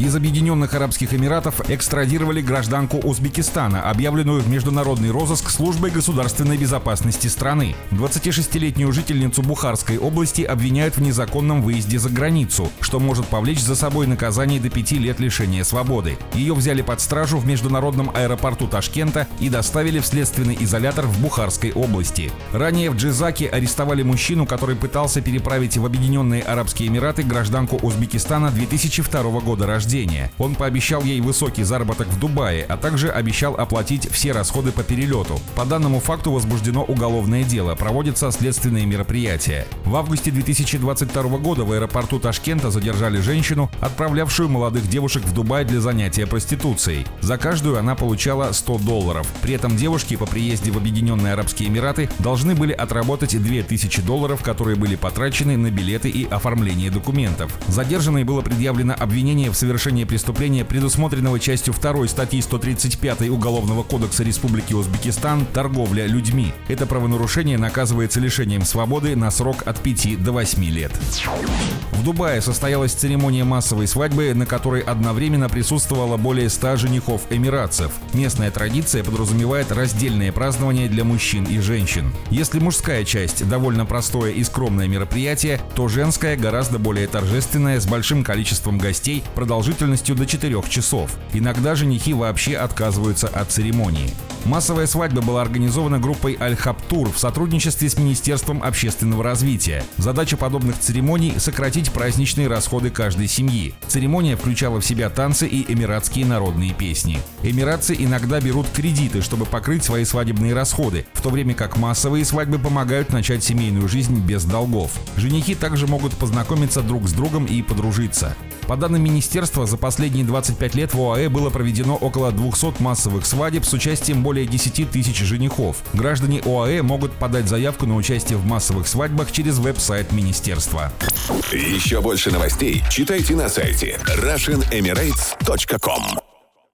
Из Объединенных Арабских Эмиратов экстрадировали гражданку Узбекистана, объявленную в международный розыск службой государственной безопасности страны. 26-летнюю жительницу Бухарской области обвиняют в незаконном выезде за границу, что может повлечь за собой наказание до пяти лет лишения свободы. Ее взяли под стражу в международном аэропорту Ташкента и доставили в следственный изолятор в Бухарской области. Ранее в Джизаке арестовали мужчину, который пытался переправить в Объединенные Арабские Эмираты гражданку Узбекистана 2002 года рождения рождения. Он пообещал ей высокий заработок в Дубае, а также обещал оплатить все расходы по перелету. По данному факту возбуждено уголовное дело, проводятся следственные мероприятия. В августе 2022 года в аэропорту Ташкента задержали женщину, отправлявшую молодых девушек в Дубай для занятия проституцией. За каждую она получала 100 долларов. При этом девушки по приезде в Объединенные Арабские Эмираты должны были отработать 2000 долларов, которые были потрачены на билеты и оформление документов. Задержанной было предъявлено обвинение в совершении совершение преступления, предусмотренного частью 2 статьи 135 Уголовного кодекса Республики Узбекистан «Торговля людьми». Это правонарушение наказывается лишением свободы на срок от 5 до 8 лет. В Дубае состоялась церемония массовой свадьбы, на которой одновременно присутствовало более 100 женихов-эмиратцев. Местная традиция подразумевает раздельное празднование для мужчин и женщин. Если мужская часть довольно простое и скромное мероприятие, то женская гораздо более торжественная с большим количеством гостей, продолжительностью продолжительностью до 4 часов. Иногда женихи вообще отказываются от церемонии. Массовая свадьба была организована группой Аль-Хаптур в сотрудничестве с Министерством общественного развития. Задача подобных церемоний – сократить праздничные расходы каждой семьи. Церемония включала в себя танцы и эмиратские народные песни. Эмиратцы иногда берут кредиты, чтобы покрыть свои свадебные расходы, в то время как массовые свадьбы помогают начать семейную жизнь без долгов. Женихи также могут познакомиться друг с другом и подружиться. По данным министерства, за последние 25 лет в ОАЭ было проведено около 200 массовых свадеб с участием более 10 тысяч женихов. Граждане ОАЭ могут подать заявку на участие в массовых свадьбах через веб-сайт министерства. Еще больше новостей читайте на сайте RussianEmirates.com